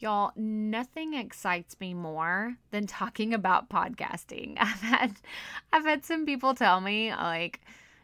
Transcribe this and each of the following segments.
Y'all, nothing excites me more than talking about podcasting. I've had I've had some people tell me like,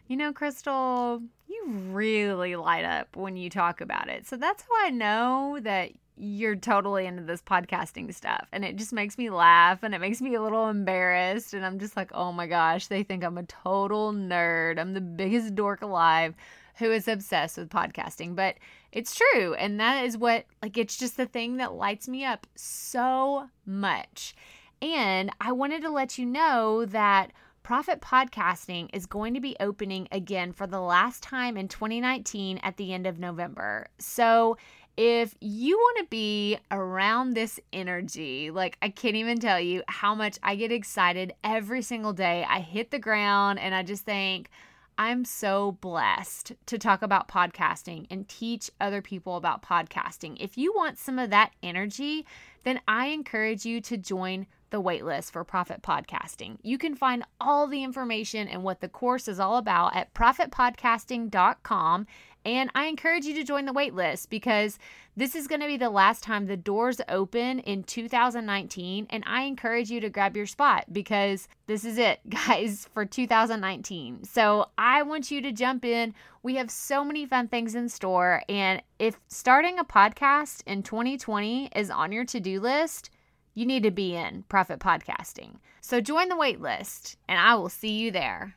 you know, Crystal, you really light up when you talk about it. So that's how I know that you're totally into this podcasting stuff. And it just makes me laugh and it makes me a little embarrassed. And I'm just like, oh my gosh, they think I'm a total nerd. I'm the biggest dork alive who is obsessed with podcasting. But it's true. And that is what, like, it's just the thing that lights me up so much. And I wanted to let you know that Profit Podcasting is going to be opening again for the last time in 2019 at the end of November. So, if you want to be around this energy, like I can't even tell you how much I get excited every single day. I hit the ground and I just think, I'm so blessed to talk about podcasting and teach other people about podcasting. If you want some of that energy, then I encourage you to join the waitlist for Profit Podcasting. You can find all the information and what the course is all about at profitpodcasting.com and I encourage you to join the waitlist because this is going to be the last time the doors open in 2019. And I encourage you to grab your spot because this is it, guys, for 2019. So I want you to jump in. We have so many fun things in store. And if starting a podcast in 2020 is on your to do list, you need to be in Profit Podcasting. So join the waitlist and I will see you there.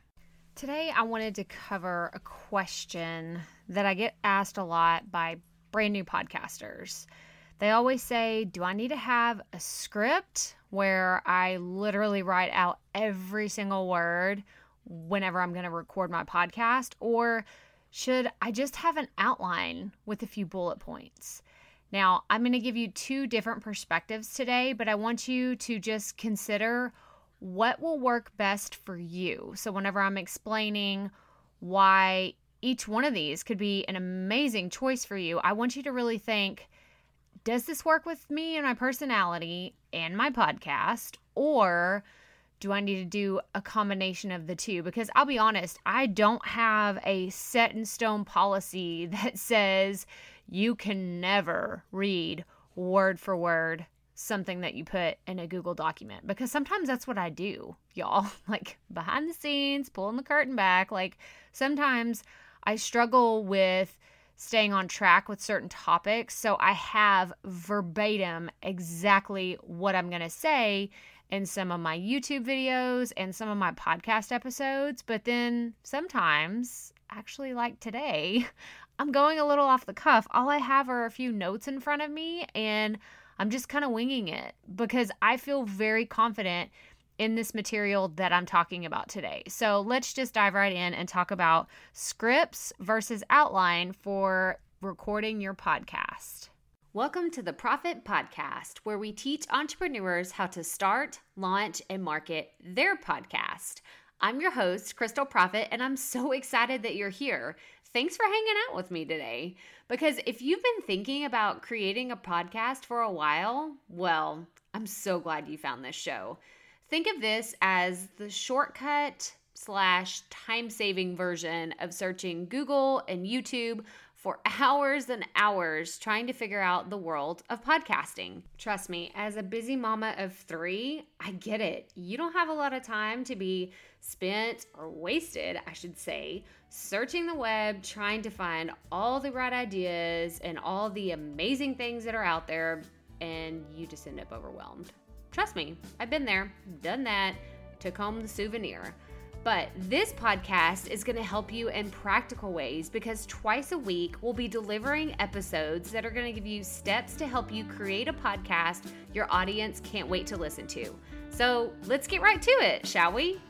Today, I wanted to cover a question that I get asked a lot by brand new podcasters. They always say, Do I need to have a script where I literally write out every single word whenever I'm going to record my podcast? Or should I just have an outline with a few bullet points? Now, I'm going to give you two different perspectives today, but I want you to just consider what will work best for you. So, whenever I'm explaining why each one of these could be an amazing choice for you, I want you to really think does this work with me and my personality and my podcast? Or do I need to do a combination of the two? Because I'll be honest, I don't have a set in stone policy that says you can never read word for word something that you put in a Google document because sometimes that's what I do, y'all. Like behind the scenes, pulling the curtain back. Like sometimes I struggle with staying on track with certain topics. So I have verbatim exactly what I'm going to say in some of my YouTube videos and some of my podcast episodes. But then sometimes, actually, like today, I'm going a little off the cuff. All I have are a few notes in front of me and I'm just kind of winging it because I feel very confident in this material that I'm talking about today. So let's just dive right in and talk about scripts versus outline for recording your podcast. Welcome to the Profit Podcast, where we teach entrepreneurs how to start, launch, and market their podcast. I'm your host, Crystal Profit, and I'm so excited that you're here. Thanks for hanging out with me today. Because if you've been thinking about creating a podcast for a while, well, I'm so glad you found this show. Think of this as the shortcut slash time saving version of searching Google and YouTube for hours and hours trying to figure out the world of podcasting. Trust me, as a busy mama of three, I get it. You don't have a lot of time to be spent or wasted, I should say, searching the web, trying to find all the right ideas and all the amazing things that are out there, and you just end up overwhelmed. Trust me, I've been there, done that, took home the souvenir. But this podcast is going to help you in practical ways because twice a week we'll be delivering episodes that are going to give you steps to help you create a podcast your audience can't wait to listen to. So let's get right to it, shall we?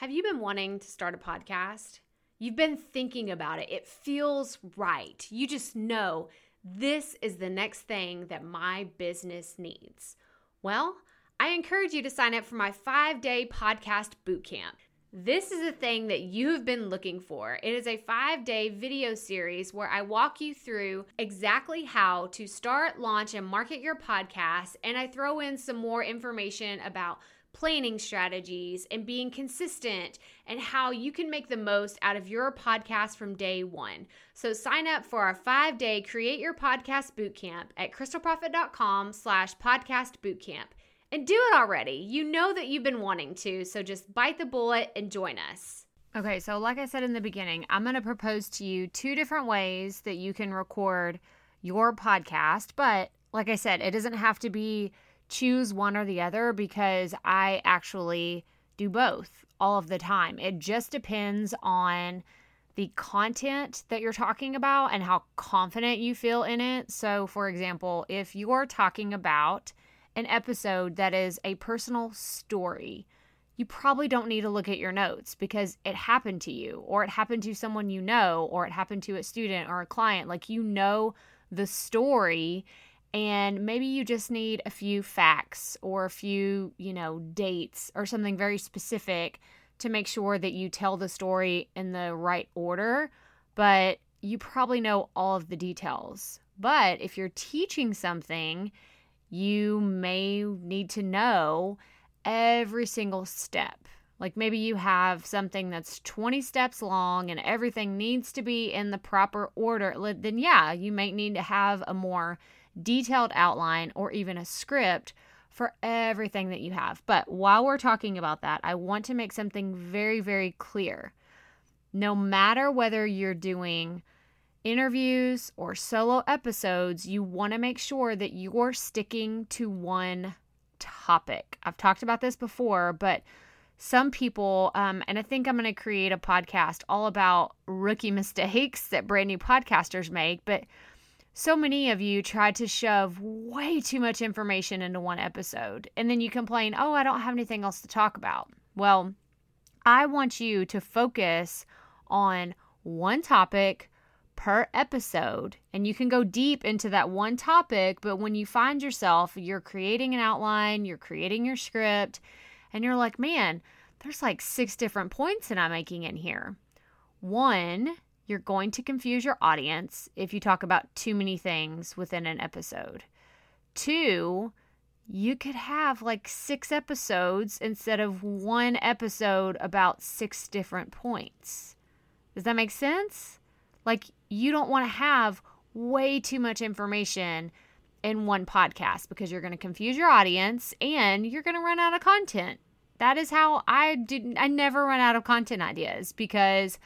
Have you been wanting to start a podcast? You've been thinking about it. It feels right. You just know this is the next thing that my business needs. Well, I encourage you to sign up for my five day podcast bootcamp. This is a thing that you have been looking for. It is a five day video series where I walk you through exactly how to start, launch, and market your podcast. And I throw in some more information about planning strategies, and being consistent, and how you can make the most out of your podcast from day one. So sign up for our five-day Create Your Podcast Bootcamp at crystalprofit.com slash podcast bootcamp. And do it already. You know that you've been wanting to, so just bite the bullet and join us. Okay, so like I said in the beginning, I'm going to propose to you two different ways that you can record your podcast. But like I said, it doesn't have to be choose one or the other because I actually do both all of the time. It just depends on the content that you're talking about and how confident you feel in it. So, for example, if you're talking about an episode that is a personal story, you probably don't need to look at your notes because it happened to you, or it happened to someone you know, or it happened to a student or a client. Like you know the story, and maybe you just need a few facts or a few, you know, dates or something very specific to make sure that you tell the story in the right order. But you probably know all of the details. But if you're teaching something, you may need to know every single step. Like maybe you have something that's 20 steps long and everything needs to be in the proper order, then yeah, you might need to have a more detailed outline or even a script for everything that you have. But while we're talking about that, I want to make something very, very clear. No matter whether you're doing interviews or solo episodes, you want to make sure that you're sticking to one topic. I've talked about this before, but some people, um, and I think I'm going to create a podcast all about rookie mistakes that brand new podcasters make. But so many of you try to shove way too much information into one episode, and then you complain, oh, I don't have anything else to talk about. Well, I want you to focus on one topic per episode. And you can go deep into that one topic, but when you find yourself, you're creating an outline, you're creating your script, and you're like, man, there's like six different points that I'm making in here. One, you're going to confuse your audience if you talk about too many things within an episode. Two, you could have like six episodes instead of one episode about six different points. Does that make sense? Like, you don't want to have way too much information in one podcast because you're going to confuse your audience and you're going to run out of content. That is how I did I never run out of content ideas because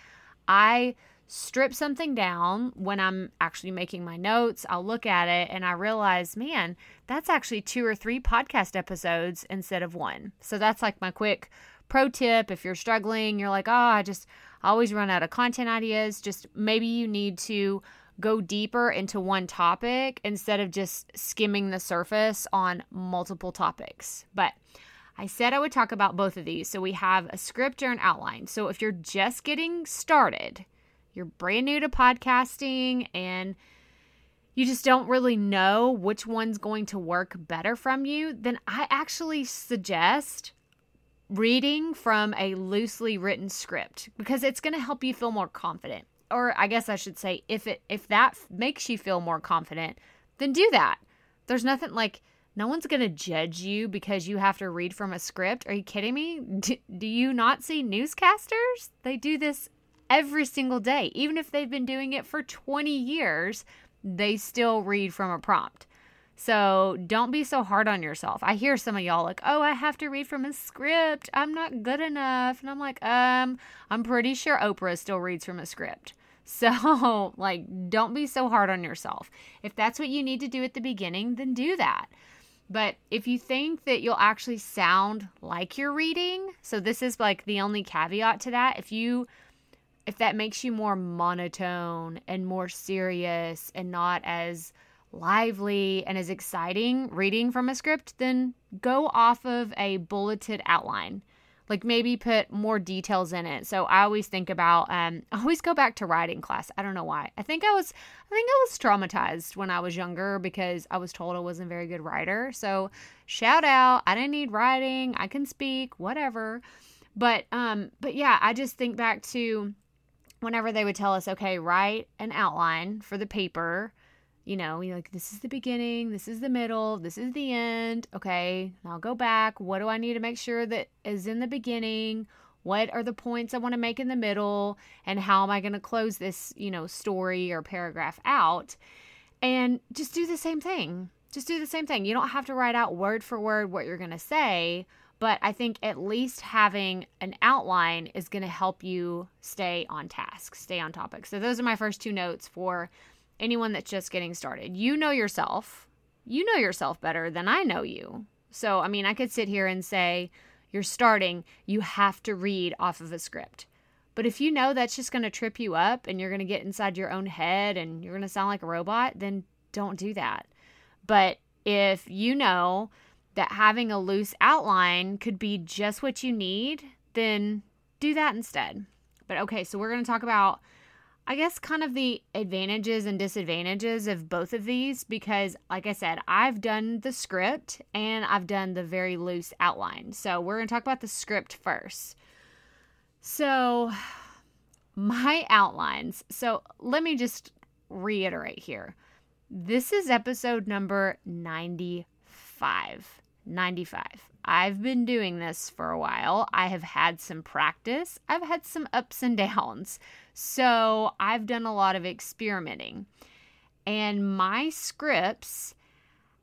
I strip something down when I'm actually making my notes. I'll look at it and I realize, man, that's actually two or three podcast episodes instead of one. So that's like my quick pro tip if you're struggling, you're like, "Oh, I just always run out of content ideas. Just maybe you need to go deeper into one topic instead of just skimming the surface on multiple topics. But I said I would talk about both of these. So we have a script or an outline. So if you're just getting started, you're brand new to podcasting and you just don't really know which one's going to work better from you, then I actually suggest reading from a loosely written script because it's going to help you feel more confident. Or I guess I should say if it if that makes you feel more confident, then do that. There's nothing like no one's going to judge you because you have to read from a script. Are you kidding me? Do, do you not see newscasters? They do this every single day. Even if they've been doing it for 20 years, they still read from a prompt. So don't be so hard on yourself. I hear some of y'all like, oh, I have to read from a script. I'm not good enough. And I'm like, um, I'm pretty sure Oprah still reads from a script. So, like, don't be so hard on yourself. If that's what you need to do at the beginning, then do that. But if you think that you'll actually sound like you're reading, so this is like the only caveat to that. If you if that makes you more monotone and more serious and not as lively and as exciting reading from a script, then go off of a bulleted outline. Like maybe put more details in it. So I always think about um I always go back to writing class. I don't know why. I think I was I think I was traumatized when I was younger because I was told I wasn't a very good writer. So shout out, I didn't need writing. I can speak, whatever. But um but yeah, I just think back to whenever they would tell us, okay, write an outline for the paper you know, you're like, this is the beginning, this is the middle, this is the end. Okay, I'll go back. What do I need to make sure that is in the beginning? What are the points I want to make in the middle? And how am I going to close this, you know, story or paragraph out? And just do the same thing. Just do the same thing. You don't have to write out word for word what you're going to say, but I think at least having an outline is going to help you stay on task, stay on topic. So, those are my first two notes for anyone that's just getting started. You know yourself. You know yourself better than I know you. So, I mean, I could sit here and say, you're starting, you have to read off of a script. But if you know that's just going to trip you up and you're going to get inside your own head and you're going to sound like a robot, then don't do that. But if you know that having a loose outline could be just what you need, then do that instead. But okay, so we're going to talk about I guess kind of the advantages and disadvantages of both of these because, like I said, I've done the script and I've done the very loose outline. So, we're going to talk about the script first. So, my outlines. So, let me just reiterate here. This is episode number 95. 95. I've been doing this for a while. I have had some practice. I've had some ups and downs. So I've done a lot of experimenting. And my scripts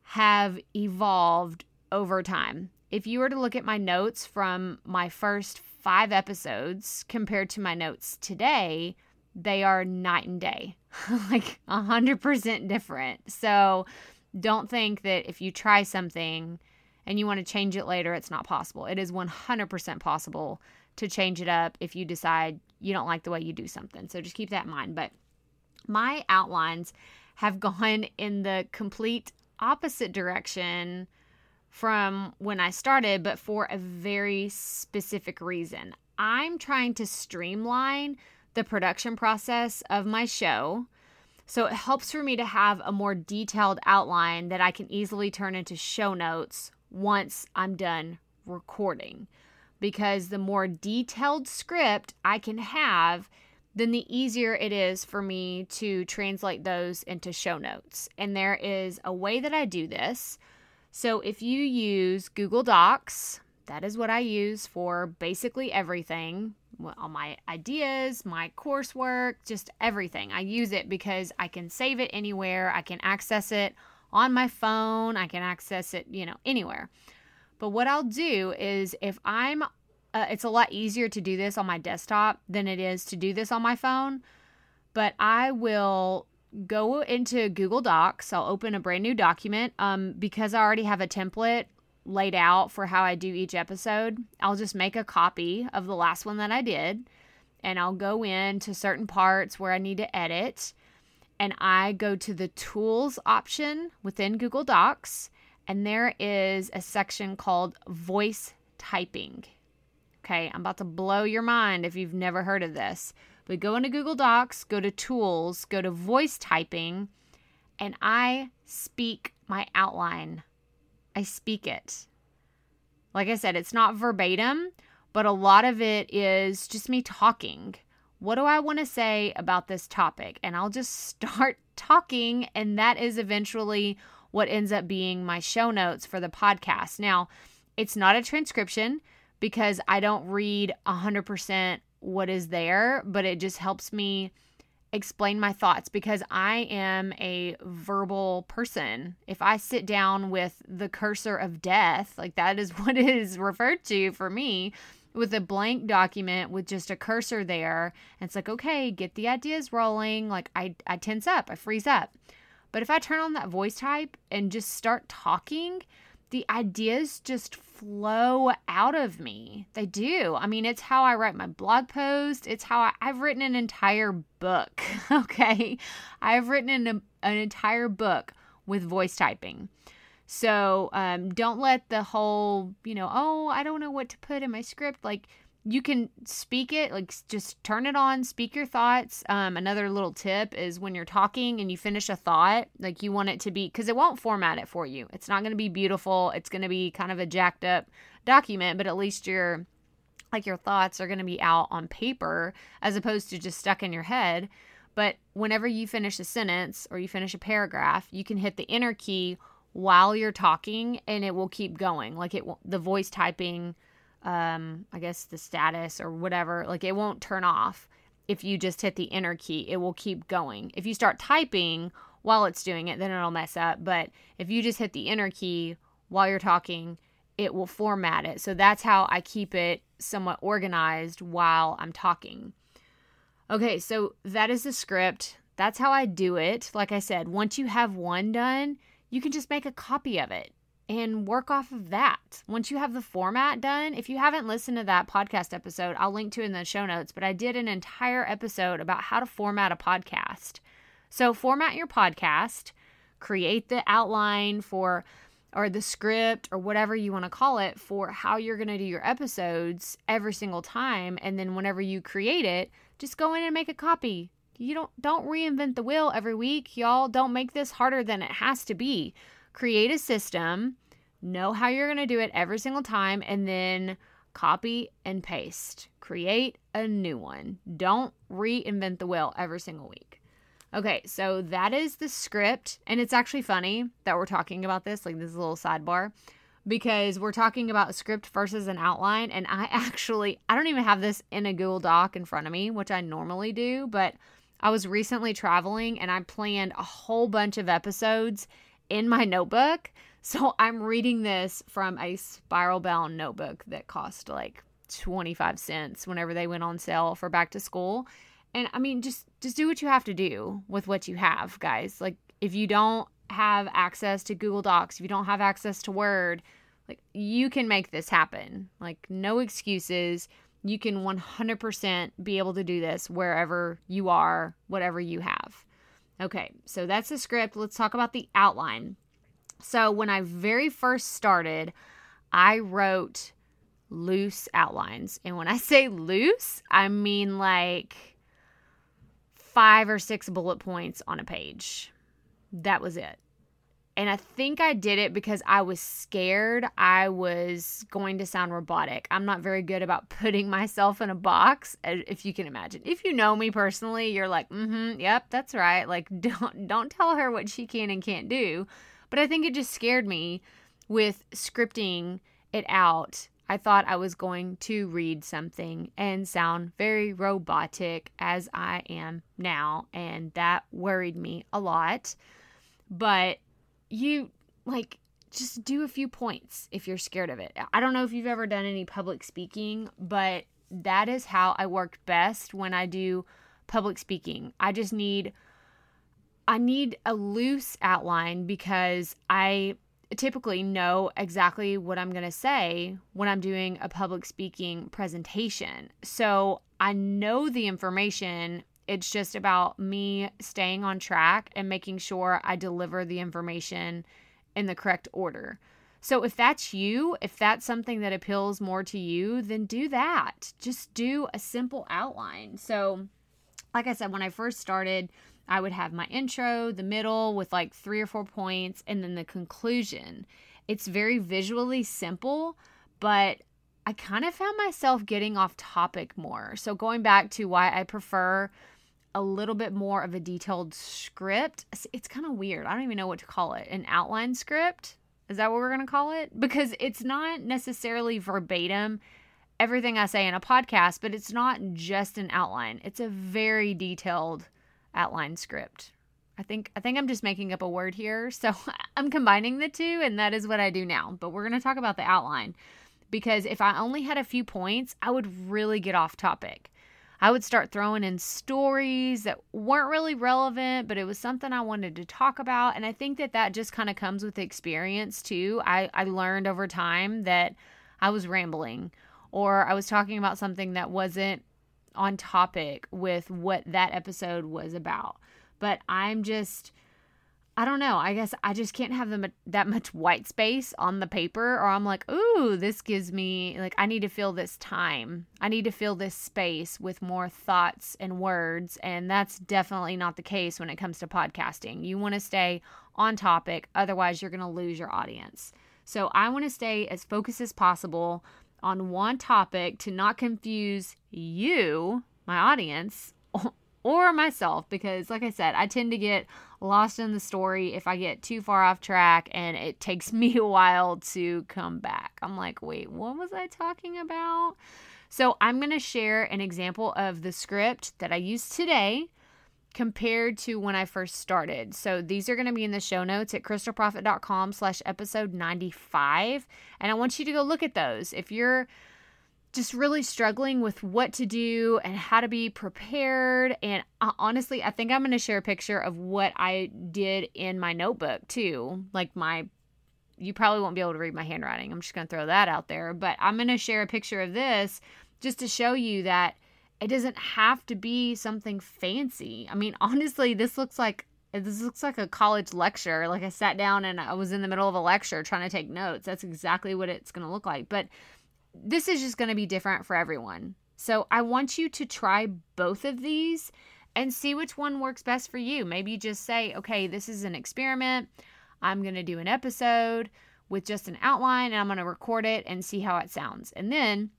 have evolved over time. If you were to look at my notes from my first five episodes compared to my notes today, they are night and day, like 100% different. So don't think that if you try something, and you want to change it later, it's not possible. It is 100% possible to change it up if you decide you don't like the way you do something. So just keep that in mind. But my outlines have gone in the complete opposite direction from when I started, but for a very specific reason. I'm trying to streamline the production process of my show. So it helps for me to have a more detailed outline that I can easily turn into show notes once I'm done recording. Because the more detailed script I can have, then the easier it is for me to translate those into show notes. And there is a way that I do this. So if you use Google Docs, that is what I use for basically everything all my ideas, my coursework, just everything. I use it because I can save it anywhere, I can access it on my phone. I can access it, you know, anywhere. But what I'll do is if I'm, uh, it's a lot easier to do this on my desktop than it is to do this on my phone. But I will go into Google Docs. I'll open a brand new document. Um, because I already have a template laid out for how I do each episode, I'll just make a copy of the last one that I did. And I'll go into certain parts where I need to edit and I go to the tools option within Google Docs, and there is a section called voice typing. Okay, I'm about to blow your mind if you've never heard of this. But go into Google Docs, go to tools, go to voice typing, and I speak my outline. I speak it. Like I said, it's not verbatim, but a lot of it is just me talking what do I want to say about this topic? And I'll just start talking, and that is eventually what ends up being my show notes for the podcast. Now, it's not a transcription because I don't read 100% what is there, but it just helps me explain my thoughts because I am a verbal person. If I sit down with the cursor of death, like that is what is referred to for me, with a blank document with just a cursor there. And it's like, okay, get the ideas rolling. Like I, I tense up, I freeze up. But if I turn on that voice type and just start talking, the ideas just flow out of me. They do. I mean, it's how I write my blog post. It's how I, have written an entire book. Okay. I've written an, an entire book with voice typing. So um, don't let the whole, you know, oh, I don't know what to put in my script. Like you can speak it, like just turn it on, speak your thoughts. Um, another little tip is when you're talking and you finish a thought, like you want it to be, because it won't format it for you. It's not going to be beautiful. It's going to be kind of a jacked up document, but at least your like your thoughts are going to be out on paper as opposed to just stuck in your head But whenever you finish a sentence or you finish a paragraph, you can hit the enter key while you're talking and it will keep going. Like it the voice typing um I guess the status or whatever, like it won't turn off if you just hit the enter key. It will keep going. If you start typing while it's doing it, then it'll mess up, but if you just hit the enter key while you're talking, it will format it. So that's how I keep it somewhat organized while I'm talking. Okay, so that is the script. That's how I do it. Like I said, once you have one done, you can just make a copy of it and work off of that. Once you have the format done, if you haven't listened to that podcast episode, I'll link to in the show notes, but I did an entire episode about how to format a podcast. So, format your podcast, create the outline for or the script or whatever you want to call it for how you're going to do your episodes every single time and then whenever you create it just go in and make a copy you don't don't reinvent the wheel every week y'all don't make this harder than it has to be create a system know how you're going to do it every single time and then copy and paste create a new one don't reinvent the wheel every single week Okay, so that is the script. And it's actually funny that we're talking about this, like this is a little sidebar, because we're talking about script versus an outline. And I actually, I don't even have this in a Google Doc in front of me, which I normally do, but I was recently traveling and I planned a whole bunch of episodes in my notebook. So I'm reading this from a spiral bound notebook that cost like 25 cents whenever they went on sale for back to school. And i mean just just do what you have to do with what you have guys. Like if you don't have access to google docs if you don't have access to word like you can make this happen. Like no excuses you can 100% be able to do this wherever you are whatever you have okay so that's the script let's talk about the outline so when i very first started i wrote loose outlines and when i say loose i mean like five or six bullet points on a page. That was it. And I think I did it because I was scared I was going to sound robotic. I'm not very good about putting myself in a box, if you can imagine. If you know me personally, you're like, "Mm-hmm, yep, that's right." Like don't don't tell her what she can and can't do. But I think it just scared me with scripting it out I thought I was going to read something and sound very robotic as I am now, and that worried me a lot. But you like just do a few points if you're scared of it. I don't know if you've ever done any public speaking, but that is how I work best when I do public speaking. I just need I need a loose outline because I typically know exactly what I'm going to say when I'm doing a public speaking presentation. So I know the information. It's just about me staying on track and making sure I deliver the information in the correct order. So if that's you, if that's something that appeals more to you, then do that. Just do a simple outline. So, like I said, when I first started, I would have my intro, the middle with like three or four points, and then the conclusion. It's very visually simple, but I kind of found myself getting off topic more. So, going back to why I prefer a little bit more of a detailed script, it's kind of weird. I don't even know what to call it. An outline script? Is that what we're going to call it? Because it's not necessarily verbatim everything I say in a podcast, but it's not just an outline, it's a very detailed outline script. I think I think I'm just making up a word here. So I'm combining the two and that is what I do now. But we're going to talk about the outline because if I only had a few points, I would really get off topic. I would start throwing in stories that weren't really relevant, but it was something I wanted to talk about. And I think that that just kind of comes with experience too. I, I learned over time that I was rambling or I was talking about something that wasn't on topic with what that episode was about. But I'm just I don't know. I guess I just can't have them that much white space on the paper or I'm like, "Ooh, this gives me like I need to fill this time. I need to fill this space with more thoughts and words." And that's definitely not the case when it comes to podcasting. You want to stay on topic, otherwise you're going to lose your audience. So, I want to stay as focused as possible on one topic to not confuse you, my audience, or myself because, like I said, I tend to get lost in the story if I get too far off track and it takes me a while to come back. I'm like, wait, what was I talking about? So, I'm going to share an example of the script that I used today compared to when I first started. So these are going to be in the show notes at crystalprofit.com slash episode 95. And I want you to go look at those. If you're just really struggling with what to do and how to be prepared. And uh, honestly, I think I'm going to share a picture of what I did in my notebook too. Like my, you probably won't be able to read my handwriting. I'm just going to throw that out there. But I'm going to share a picture of this just to show you that it doesn't have to be something fancy. I mean, honestly, this looks like this looks like a college lecture. Like I sat down and I was in the middle of a lecture trying to take notes. That's exactly what it's going to look like. But this is just going to be different for everyone. So I want you to try both of these and see which one works best for you. Maybe just say, okay, this is an experiment. I'm going to do an episode with just an outline and I'm going to record it and see how it sounds. And then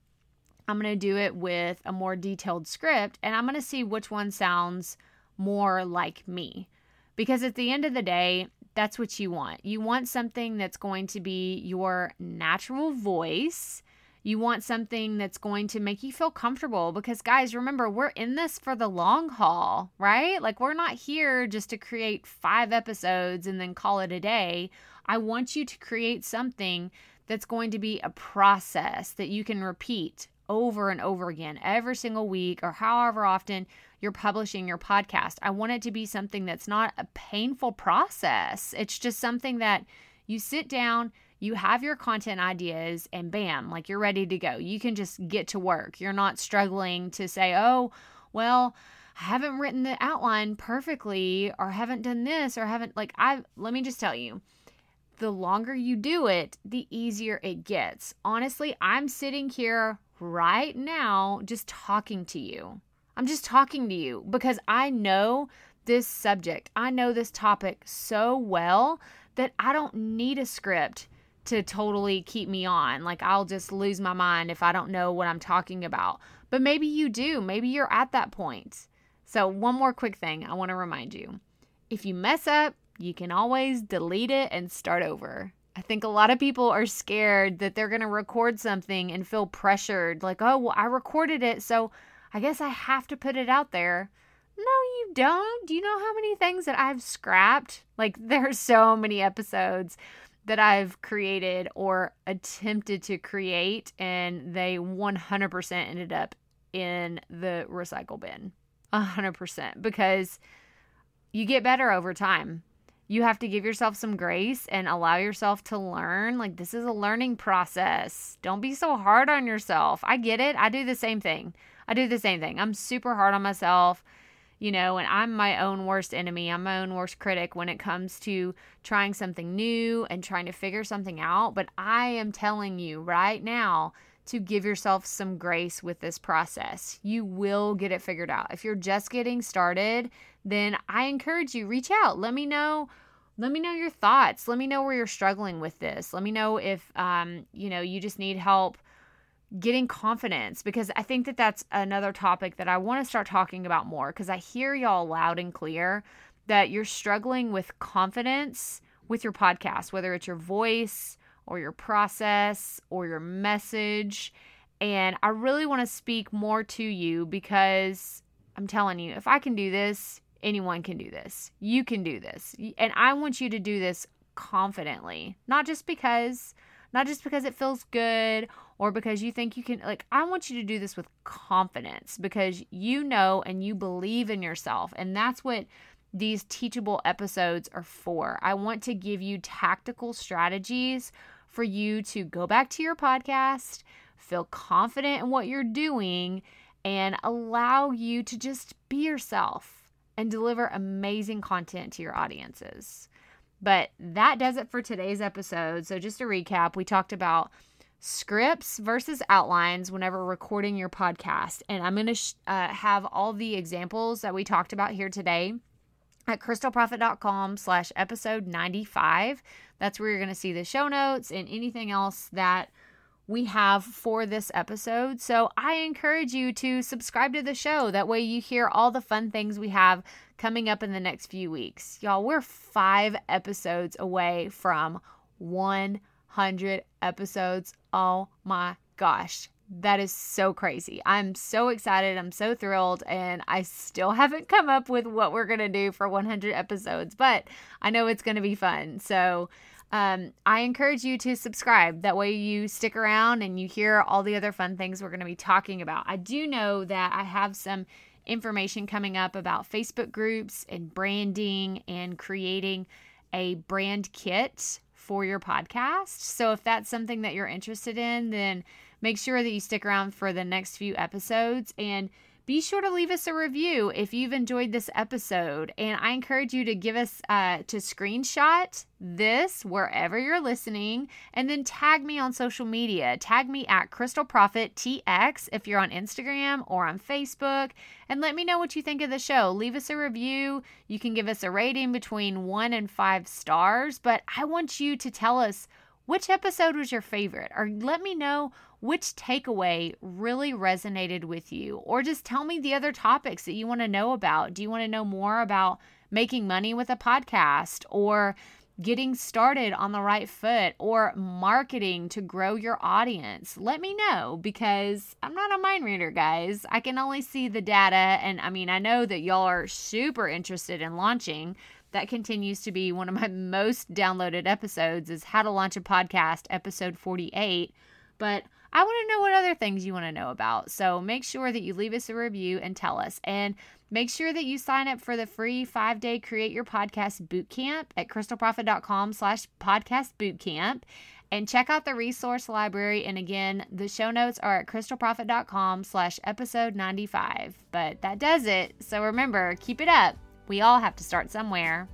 I'm going to do it with a more detailed script and I'm going to see which one sounds more like me. Because at the end of the day, that's what you want. You want something that's going to be your natural voice. You want something that's going to make you feel comfortable because, guys, remember, we're in this for the long haul, right? Like, we're not here just to create five episodes and then call it a day. I want you to create something that's going to be a process that you can repeat over and over again every single week or however often you're publishing your podcast. I want it to be something that's not a painful process. It's just something that you sit down, you have your content ideas, and bam, like you're ready to go. You can just get to work. You're not struggling to say, oh, well, I haven't written the outline perfectly or haven't done this or haven't, like, I, let me just tell you the longer you do it, the easier it gets. Honestly, I'm sitting here right now just talking to you. I'm just talking to you because I know this subject. I know this topic so well that I don't need a script to totally keep me on. Like, I'll just lose my mind if I don't know what I'm talking about. But maybe you do. Maybe you're at that point. So, one more quick thing I want to remind you if you mess up, you can always delete it and start over. I think a lot of people are scared that they're going to record something and feel pressured, like, oh, well, I recorded it, so I guess I have to put it out there. No, you don't. Do you know how many things that I've scrapped? Like, there's so many episodes that I've created or attempted to create, and they 100% ended up in the recycle bin. 100% because you get better over time you have to give yourself some grace and allow yourself to learn. Like, this is a learning process. Don't be so hard on yourself. I get it. I do the same thing. I do the same thing. I'm super hard on myself, you know, and I'm my own worst enemy. I'm my own worst critic when it comes to trying something new and trying to figure something out. But I am telling you right now to give yourself some grace with this process. You will get it figured out. If you're just getting started, then I encourage you reach out. Let me know let me know your thoughts. Let me know where you're struggling with this. Let me know if um, you know, you just need help getting confidence because I think that that's another topic that I want to start talking about more because I hear y'all loud and clear that you're struggling with confidence with your podcast, whether it's your voice or your process or your message. And I really want to speak more to you because I'm telling you, if I can do this, anyone can do this. You can do this. And I want you to do this confidently, not just because not just because it feels good or because you think you can like I want you to do this with confidence because you know and you believe in yourself and that's what these teachable episodes are for. I want to give you tactical strategies for you to go back to your podcast, feel confident in what you're doing and allow you to just be yourself and deliver amazing content to your audiences. But that does it for today's episode. So, just to recap, we talked about scripts versus outlines whenever recording your podcast. And I'm going to sh- uh, have all the examples that we talked about here today at crystalprofit.com slash episode 95. That's where you're going to see the show notes and anything else that we have for this episode. So I encourage you to subscribe to the show. That way you hear all the fun things we have coming up in the next few weeks. Y'all, we're five episodes away from 100 episodes. Oh my gosh. That is so crazy. I'm so excited. I'm so thrilled. And I still haven't come up with what we're going to do for 100 episodes, but I know it's going to be fun. So, um, I encourage you to subscribe. That way, you stick around and you hear all the other fun things we're going to be talking about. I do know that I have some information coming up about Facebook groups and branding and creating a brand kit for your podcast. So, if that's something that you're interested in, then make sure that you stick around for the next few episodes and be sure to leave us a review if you've enjoyed this episode. And I encourage you to give us, uh, to screenshot this wherever you're listening and then tag me on social media. Tag me at Crystal Profit TX if you're on Instagram or on Facebook and let me know what you think of the show. Leave us a review. You can give us a rating between one and five stars, but I want you to tell us which episode was your favorite or let me know which takeaway really resonated with you? Or just tell me the other topics that you want to know about. Do you want to know more about making money with a podcast or getting started on the right foot or marketing to grow your audience? Let me know because I'm not a mind reader, guys. I can only see the data. And I mean, I know that y'all are super interested in launching that continues to be one of my most downloaded episodes is how to launch a podcast episode 48 but I want to know what other things you want to know about. So make sure that you leave us a review and tell us. And make sure that you sign up for the free five day create your podcast bootcamp at crystalprofit.com slash podcast bootcamp and check out the resource library. And again, the show notes are at crystalprofit.com slash episode 95. But that does it. So remember, keep it up. We all have to start somewhere.